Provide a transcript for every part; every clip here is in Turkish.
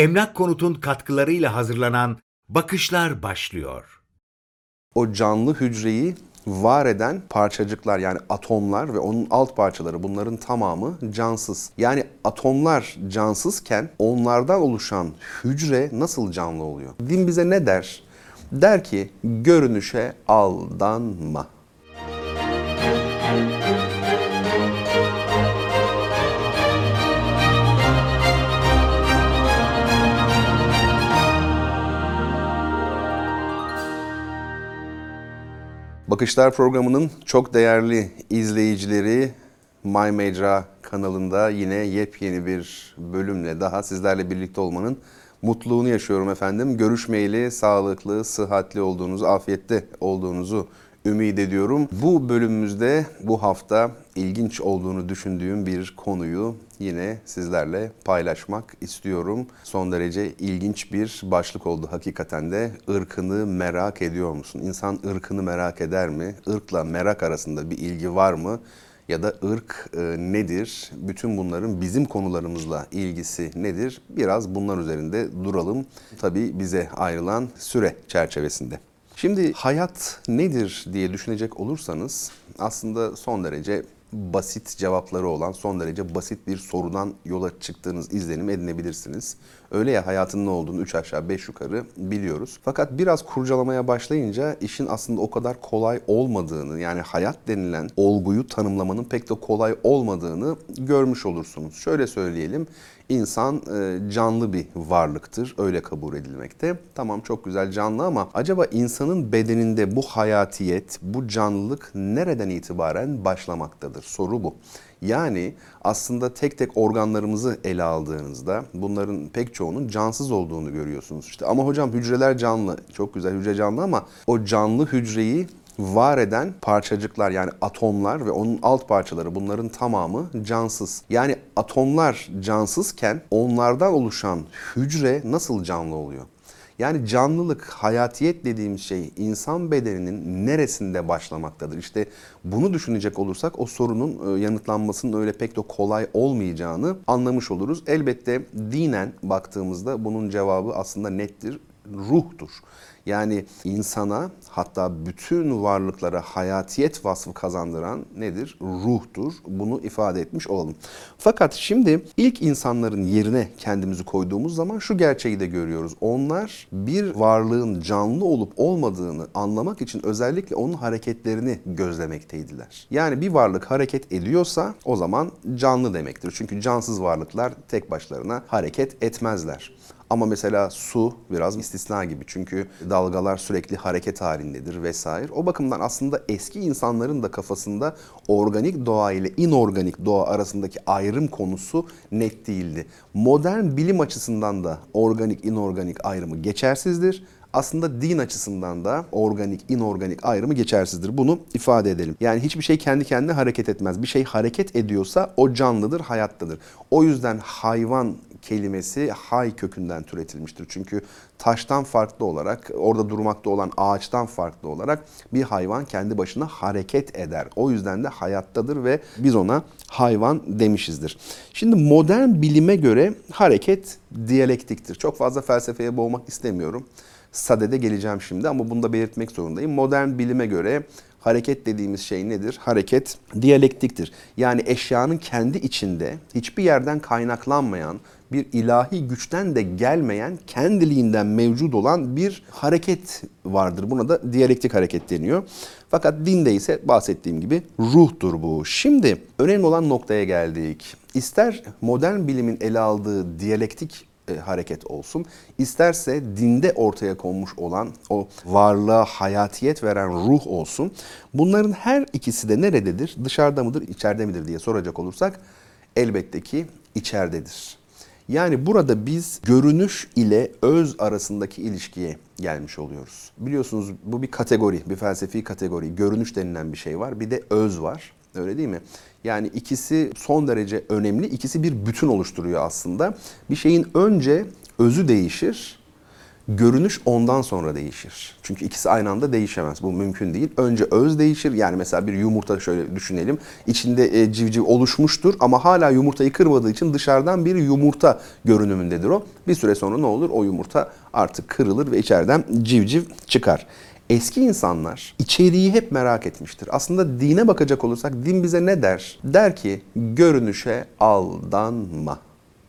Emlak Konut'un katkılarıyla hazırlanan Bakışlar başlıyor. o canlı hücreyi var eden parçacıklar yani atomlar ve onun alt parçaları bunların tamamı cansız. Yani atomlar cansızken onlardan oluşan hücre nasıl canlı oluyor? Din bize ne der? Der ki görünüşe aldanma. Bakışlar programının çok değerli izleyicileri My Mecra kanalında yine yepyeni bir bölümle daha sizlerle birlikte olmanın mutluluğunu yaşıyorum efendim. Görüşmeyeli sağlıklı, sıhhatli olduğunuzu, afiyette olduğunuzu ümit ediyorum. Bu bölümümüzde bu hafta ilginç olduğunu düşündüğüm bir konuyu yine sizlerle paylaşmak istiyorum. Son derece ilginç bir başlık oldu hakikaten de. Irkını merak ediyor musun? İnsan ırkını merak eder mi? Irkla merak arasında bir ilgi var mı? Ya da ırk e, nedir? Bütün bunların bizim konularımızla ilgisi nedir? Biraz bunlar üzerinde duralım. Tabii bize ayrılan süre çerçevesinde. Şimdi hayat nedir diye düşünecek olursanız aslında son derece basit cevapları olan son derece basit bir sorudan yola çıktığınız izlenim edinebilirsiniz. Öyle ya hayatın ne olduğunu 3 aşağı 5 yukarı biliyoruz. Fakat biraz kurcalamaya başlayınca işin aslında o kadar kolay olmadığını yani hayat denilen olguyu tanımlamanın pek de kolay olmadığını görmüş olursunuz. Şöyle söyleyelim. İnsan e, canlı bir varlıktır. Öyle kabul edilmekte. Tamam çok güzel canlı ama acaba insanın bedeninde bu hayatiyet, bu canlılık nereden itibaren başlamaktadır? Soru bu. Yani aslında tek tek organlarımızı ele aldığınızda bunların pek çoğunun cansız olduğunu görüyorsunuz. İşte ama hocam hücreler canlı. Çok güzel hücre canlı ama o canlı hücreyi var eden parçacıklar yani atomlar ve onun alt parçaları bunların tamamı cansız. Yani atomlar cansızken onlardan oluşan hücre nasıl canlı oluyor? Yani canlılık, hayatiyet dediğimiz şey insan bedeninin neresinde başlamaktadır? İşte bunu düşünecek olursak o sorunun e, yanıtlanmasının öyle pek de kolay olmayacağını anlamış oluruz. Elbette dinen baktığımızda bunun cevabı aslında nettir, ruhtur. Yani insana hatta bütün varlıklara hayatiyet vasfı kazandıran nedir? Ruhtur. Bunu ifade etmiş olalım. Fakat şimdi ilk insanların yerine kendimizi koyduğumuz zaman şu gerçeği de görüyoruz. Onlar bir varlığın canlı olup olmadığını anlamak için özellikle onun hareketlerini gözlemekteydiler. Yani bir varlık hareket ediyorsa o zaman canlı demektir. Çünkü cansız varlıklar tek başlarına hareket etmezler. Ama mesela su biraz istisna gibi çünkü dalgalar sürekli hareket halindedir vesaire. O bakımdan aslında eski insanların da kafasında organik doğa ile inorganik doğa arasındaki ayrım konusu net değildi. Modern bilim açısından da organik inorganik ayrımı geçersizdir. Aslında din açısından da organik, inorganik ayrımı geçersizdir. Bunu ifade edelim. Yani hiçbir şey kendi kendine hareket etmez. Bir şey hareket ediyorsa o canlıdır, hayattadır. O yüzden hayvan kelimesi hay kökünden türetilmiştir. Çünkü taştan farklı olarak, orada durmakta olan ağaçtan farklı olarak bir hayvan kendi başına hareket eder. O yüzden de hayattadır ve biz ona hayvan demişizdir. Şimdi modern bilime göre hareket diyalektiktir. Çok fazla felsefeye boğmak istemiyorum. Sadede geleceğim şimdi ama bunu da belirtmek zorundayım. Modern bilime göre hareket dediğimiz şey nedir? Hareket diyalektiktir. Yani eşyanın kendi içinde hiçbir yerden kaynaklanmayan, bir ilahi güçten de gelmeyen, kendiliğinden mevcut olan bir hareket vardır. Buna da diyalektik hareket deniyor. Fakat dinde ise bahsettiğim gibi ruhtur bu. Şimdi önemli olan noktaya geldik. İster modern bilimin ele aldığı diyalektik e, hareket olsun. İsterse dinde ortaya konmuş olan o varlığa hayatiyet veren ruh olsun. Bunların her ikisi de nerededir? Dışarıda mıdır, içeride midir diye soracak olursak elbette ki içeridedir. Yani burada biz görünüş ile öz arasındaki ilişkiye gelmiş oluyoruz. Biliyorsunuz bu bir kategori, bir felsefi kategori. Görünüş denilen bir şey var. Bir de öz var. Öyle değil mi? Yani ikisi son derece önemli. İkisi bir bütün oluşturuyor aslında. Bir şeyin önce özü değişir. Görünüş ondan sonra değişir. Çünkü ikisi aynı anda değişemez. Bu mümkün değil. Önce öz değişir. Yani mesela bir yumurta şöyle düşünelim. İçinde e, civciv oluşmuştur ama hala yumurtayı kırmadığı için dışarıdan bir yumurta görünümündedir o. Bir süre sonra ne olur? O yumurta artık kırılır ve içeriden civciv çıkar. Eski insanlar içeriği hep merak etmiştir. Aslında dine bakacak olursak din bize ne der? Der ki görünüşe aldanma.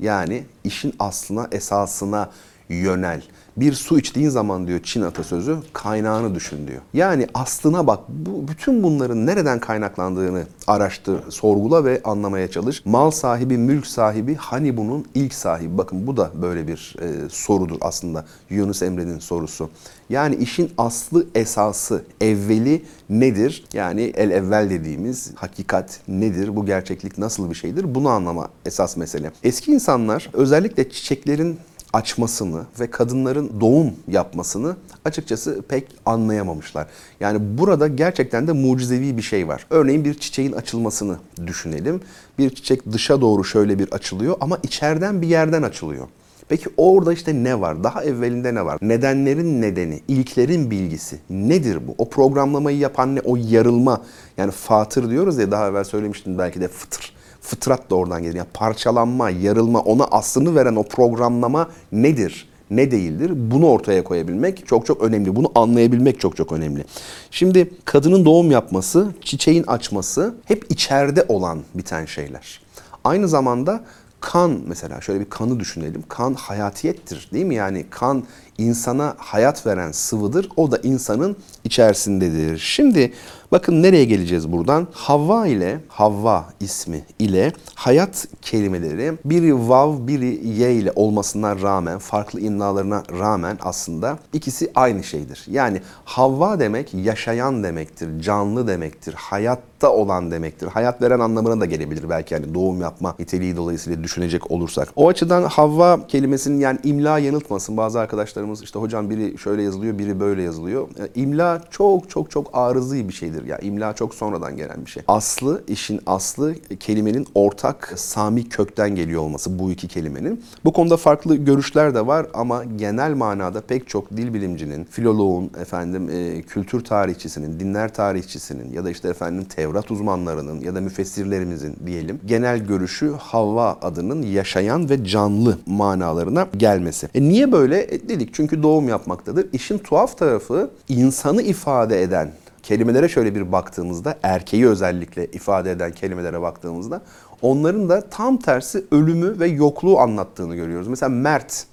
Yani işin aslına, esasına yönel. Bir su içtiğin zaman diyor Çin atasözü kaynağını düşün diyor. Yani aslına bak. Bu, bütün bunların nereden kaynaklandığını araştır, sorgula ve anlamaya çalış. Mal sahibi, mülk sahibi hani bunun ilk sahibi. Bakın bu da böyle bir e, sorudur aslında. Yunus Emre'nin sorusu. Yani işin aslı esası, evveli nedir? Yani el evvel dediğimiz hakikat nedir? Bu gerçeklik nasıl bir şeydir? Bunu anlama esas mesele. Eski insanlar özellikle çiçeklerin açmasını ve kadınların doğum yapmasını açıkçası pek anlayamamışlar. Yani burada gerçekten de mucizevi bir şey var. Örneğin bir çiçeğin açılmasını düşünelim. Bir çiçek dışa doğru şöyle bir açılıyor ama içeriden bir yerden açılıyor. Peki orada işte ne var? Daha evvelinde ne var? Nedenlerin nedeni, ilklerin bilgisi nedir bu? O programlamayı yapan ne? O yarılma yani fatır diyoruz ya daha evvel söylemiştim belki de fıtır. Fıtrat da oradan gelir. Yani parçalanma, yarılma, ona aslını veren o programlama nedir? Ne değildir? Bunu ortaya koyabilmek çok çok önemli. Bunu anlayabilmek çok çok önemli. Şimdi kadının doğum yapması, çiçeğin açması hep içeride olan biten şeyler. Aynı zamanda kan mesela şöyle bir kanı düşünelim. Kan hayatiyettir değil mi? Yani kan insana hayat veren sıvıdır. O da insanın içerisindedir. Şimdi bakın nereye geleceğiz buradan? Havva ile Havva ismi ile hayat kelimeleri biri vav biri ye ile olmasına rağmen farklı imlalarına rağmen aslında ikisi aynı şeydir. Yani Havva demek yaşayan demektir, canlı demektir, hayatta olan demektir. Hayat veren anlamına da gelebilir belki hani doğum yapma niteliği dolayısıyla düşünecek olursak. O açıdan Havva kelimesinin yani imla yanıltmasın. Bazı arkadaşlarımız işte hocam biri şöyle yazılıyor, biri böyle yazılıyor. Yani imla çok çok çok arızi bir şeydir. Ya yani imla çok sonradan gelen bir şey. Aslı, işin aslı kelimenin ortak Sami kökten geliyor olması bu iki kelimenin. Bu konuda farklı görüşler de var ama genel manada pek çok dil bilimcinin, filoloğun, efendim e, kültür tarihçisinin, dinler tarihçisinin ya da işte efendim Tevrat uzmanlarının ya da müfessirlerimizin diyelim genel görüşü Havva adının yaşayan ve canlı manalarına gelmesi. E niye böyle? E dedik çünkü doğum yapmaktadır. İşin tuhaf tarafı insanı ifade eden kelimelere şöyle bir baktığımızda erkeği özellikle ifade eden kelimelere baktığımızda onların da tam tersi ölümü ve yokluğu anlattığını görüyoruz. Mesela mert.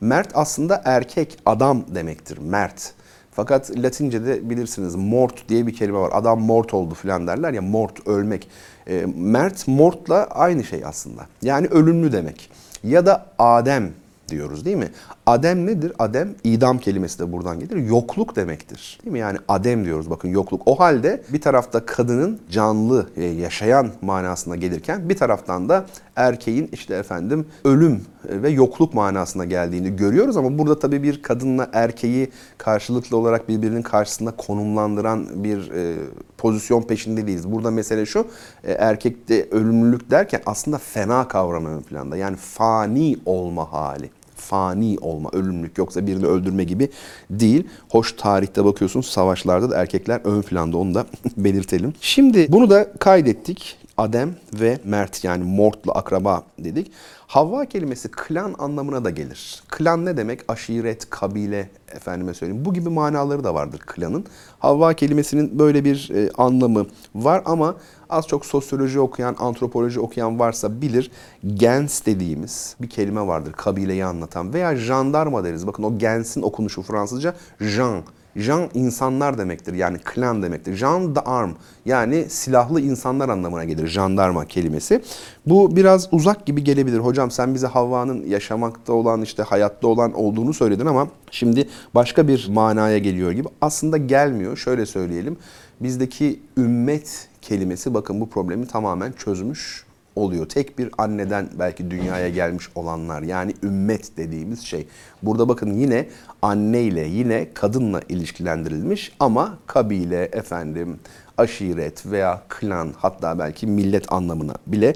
Mert aslında erkek, adam demektir. Mert. Fakat Latince'de bilirsiniz mort diye bir kelime var. Adam mort oldu falan derler ya mort ölmek. E, mert mortla aynı şey aslında. Yani ölümlü demek. Ya da Adem diyoruz değil mi? Adem nedir? Adem idam kelimesi de buradan gelir. Yokluk demektir. Değil mi? Yani adem diyoruz bakın yokluk. O halde bir tarafta kadının canlı, yaşayan manasına gelirken bir taraftan da erkeğin işte efendim ölüm ve yokluk manasına geldiğini görüyoruz ama burada tabii bir kadınla erkeği karşılıklı olarak birbirinin karşısında konumlandıran bir e, pozisyon peşinde değiliz. Burada mesele şu e, erkekte ölümlülük derken aslında fena kavramı planda. Yani fani olma hali fani olma, ölümlük yoksa birini öldürme gibi değil. Hoş tarihte bakıyorsun savaşlarda da erkekler ön planda onu da belirtelim. Şimdi bunu da kaydettik. Adem ve Mert yani Mort'la akraba dedik. Havva kelimesi klan anlamına da gelir. Klan ne demek? Aşiret, kabile, efendime söyleyeyim. Bu gibi manaları da vardır klanın. Havva kelimesinin böyle bir e, anlamı var ama az çok sosyoloji okuyan, antropoloji okuyan varsa bilir. Gens dediğimiz bir kelime vardır kabileyi anlatan veya jandarma deriz. Bakın o gensin okunuşu Fransızca Jean. Jean insanlar demektir yani klan demektir. Jean d'arm yani silahlı insanlar anlamına gelir jandarma kelimesi. Bu biraz uzak gibi gelebilir. Hocam sen bize Havva'nın yaşamakta olan işte hayatta olan olduğunu söyledin ama şimdi başka bir manaya geliyor gibi. Aslında gelmiyor. Şöyle söyleyelim. Bizdeki ümmet kelimesi bakın bu problemi tamamen çözmüş oluyor. Tek bir anneden belki dünyaya gelmiş olanlar yani ümmet dediğimiz şey. Burada bakın yine anne ile yine kadınla ilişkilendirilmiş ama kabile efendim aşiret veya klan hatta belki millet anlamına bile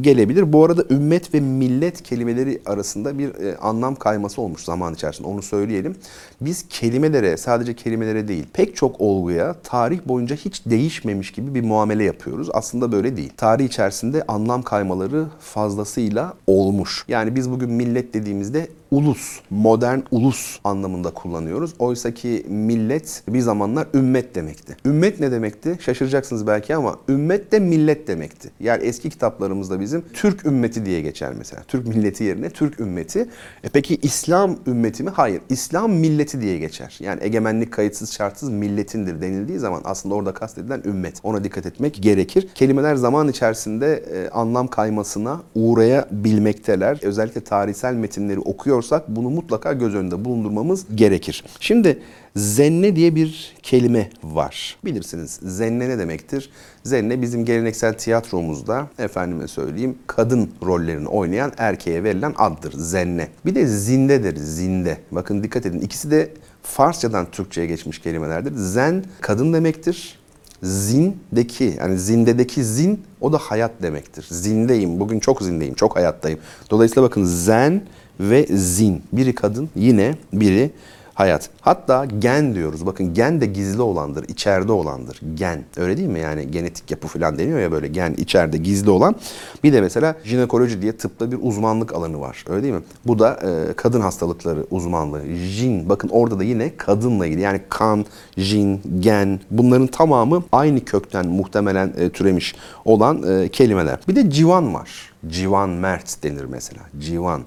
gelebilir. Bu arada ümmet ve millet kelimeleri arasında bir e, anlam kayması olmuş zaman içerisinde. Onu söyleyelim. Biz kelimelere, sadece kelimelere değil, pek çok olguya tarih boyunca hiç değişmemiş gibi bir muamele yapıyoruz. Aslında böyle değil. Tarih içerisinde anlam kaymaları fazlasıyla olmuş. Yani biz bugün millet dediğimizde ulus, modern ulus anlamında kullanıyoruz. Oysa ki millet bir zamanlar ümmet demekti. Ümmet ne demekti? Şaşıracaksınız belki ama ümmet de millet demekti. Yani eski kitaplarımızda bizim Türk ümmeti diye geçer mesela. Türk milleti yerine Türk ümmeti. E peki İslam ümmeti mi? Hayır. İslam milleti diye geçer. Yani egemenlik kayıtsız şartsız milletindir denildiği zaman aslında orada kastedilen ümmet. Ona dikkat etmek gerekir. Kelimeler zaman içerisinde e, anlam kaymasına uğrayabilmekteler. Özellikle tarihsel metinleri okuyorsak bunu mutlaka göz önünde bulundurmamız gerekir. Şimdi zenne diye bir kelime var. Bilirsiniz zenne ne demektir? Zenne bizim geleneksel tiyatromuzda efendime söyleyeyim kadın rollerini oynayan erkeğe verilen addır zenne. Bir de zindedir zinde. Bakın dikkat edin ikisi de Farsçadan Türkçe'ye geçmiş kelimelerdir. Zen kadın demektir. Zindeki yani zindedeki zin o da hayat demektir. Zindeyim. Bugün çok zindeyim. Çok hayattayım. Dolayısıyla bakın zen ve zin. Biri kadın yine biri hayat. Hatta gen diyoruz. Bakın gen de gizli olandır, içeride olandır. Gen. Öyle değil mi? Yani genetik yapı falan deniyor ya böyle gen içeride gizli olan. Bir de mesela jinekoloji diye tıpta bir uzmanlık alanı var. Öyle değil mi? Bu da e, kadın hastalıkları uzmanlığı. Jin. Bakın orada da yine kadınla ilgili. Yani kan, jin, gen bunların tamamı aynı kökten muhtemelen e, türemiş olan e, kelimeler. Bir de civan var. Civan mert denir mesela. Civan.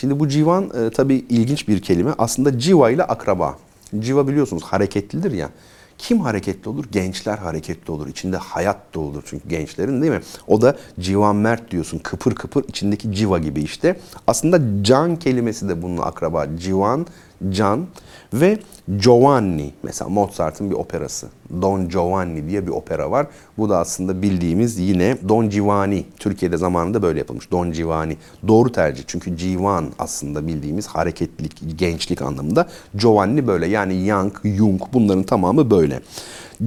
Şimdi bu civan e, tabii ilginç bir kelime. Aslında civa ile akraba. Civa biliyorsunuz hareketlidir ya. Kim hareketli olur? Gençler hareketli olur. İçinde hayat da çünkü gençlerin değil mi? O da civan mert diyorsun. Kıpır kıpır içindeki civa gibi işte. Aslında can kelimesi de bununla akraba. Civan, can ve Giovanni mesela Mozart'ın bir operası. Don Giovanni diye bir opera var. Bu da aslında bildiğimiz yine Don Giovanni. Türkiye'de zamanında böyle yapılmış. Don Giovanni. Doğru tercih. Çünkü civan aslında bildiğimiz hareketlilik, gençlik anlamında. Giovanni böyle yani young, young bunların tamamı böyle.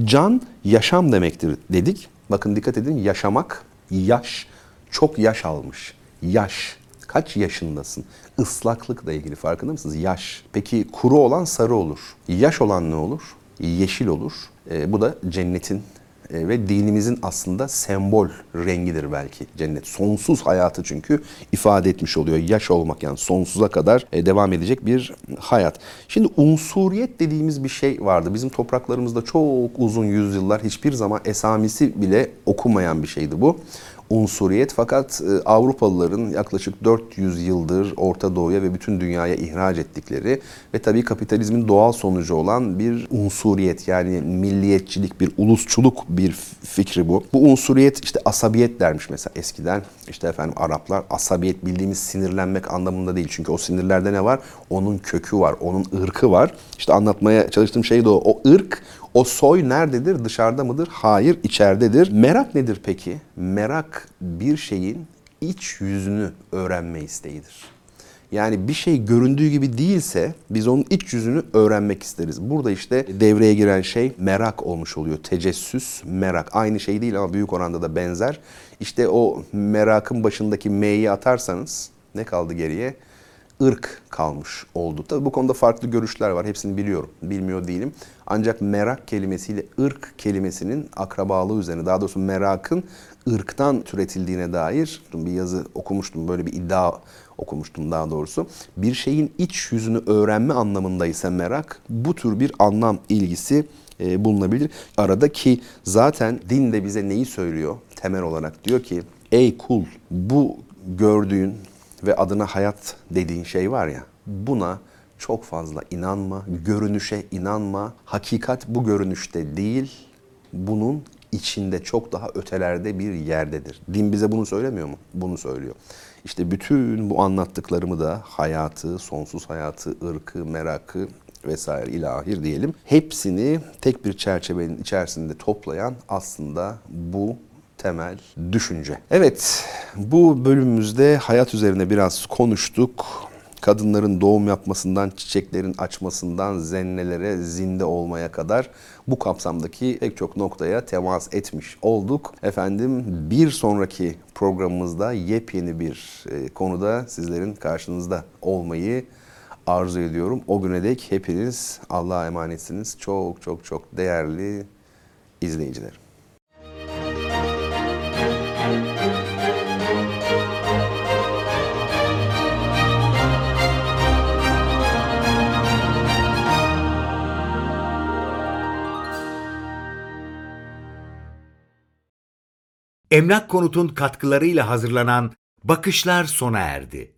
Can yaşam demektir dedik. Bakın dikkat edin yaşamak, yaş, çok yaş almış. Yaş. Kaç yaşındasın? Islaklıkla ilgili farkında mısınız? Yaş. Peki kuru olan sarı olur. Yaş olan ne olur? Yeşil olur. E, bu da cennetin e, ve dinimizin aslında sembol rengidir belki cennet. Sonsuz hayatı çünkü ifade etmiş oluyor. Yaş olmak yani sonsuza kadar e, devam edecek bir hayat. Şimdi unsuriyet dediğimiz bir şey vardı. Bizim topraklarımızda çok uzun yüzyıllar hiçbir zaman esamisi bile okunmayan bir şeydi bu unsuriyet fakat e, Avrupalıların yaklaşık 400 yıldır Orta Doğu'ya ve bütün dünyaya ihraç ettikleri ve tabii kapitalizmin doğal sonucu olan bir unsuriyet yani milliyetçilik bir ulusçuluk bir fikri bu. Bu unsuriyet işte asabiyet dermiş mesela eskiden işte efendim Araplar asabiyet bildiğimiz sinirlenmek anlamında değil çünkü o sinirlerde ne var? Onun kökü var, onun ırkı var. İşte anlatmaya çalıştığım şey de o. O ırk o soy nerededir? Dışarıda mıdır? Hayır, içeridedir. Merak nedir peki? Merak bir şeyin iç yüzünü öğrenme isteğidir. Yani bir şey göründüğü gibi değilse biz onun iç yüzünü öğrenmek isteriz. Burada işte devreye giren şey merak olmuş oluyor. Tecessüs, merak. Aynı şey değil ama büyük oranda da benzer. İşte o merakın başındaki M'yi atarsanız ne kaldı geriye? Irk kalmış oldu. Tabii bu konuda farklı görüşler var. Hepsini biliyorum. Bilmiyor değilim. Ancak merak kelimesiyle ırk kelimesinin akrabalığı üzerine, daha doğrusu merakın ırktan türetildiğine dair bir yazı okumuştum. Böyle bir iddia okumuştum daha doğrusu. Bir şeyin iç yüzünü öğrenme anlamında ise merak bu tür bir anlam ilgisi e, bulunabilir. Arada ki zaten din de bize neyi söylüyor temel olarak? Diyor ki ey kul bu gördüğün ve adına hayat dediğin şey var ya buna çok fazla inanma, görünüşe inanma. Hakikat bu görünüşte değil, bunun içinde çok daha ötelerde bir yerdedir. Din bize bunu söylemiyor mu? Bunu söylüyor. İşte bütün bu anlattıklarımı da hayatı, sonsuz hayatı, ırkı, merakı vesaire ilahir diyelim. Hepsini tek bir çerçevenin içerisinde toplayan aslında bu temel düşünce. Evet, bu bölümümüzde hayat üzerine biraz konuştuk. kadınların doğum yapmasından, çiçeklerin açmasından, zennelere, zinde olmaya kadar bu kapsamdaki pek çok noktaya temas etmiş olduk. Efendim bir sonraki programımızda yepyeni bir e, konuda sizlerin karşınızda olmayı arzu ediyorum. O güne dek hepiniz Allah'a emanetsiniz. Çok çok çok değerli izleyicilerim. Emlak Konut'un katkılarıyla hazırlanan Bakışlar sona erdi.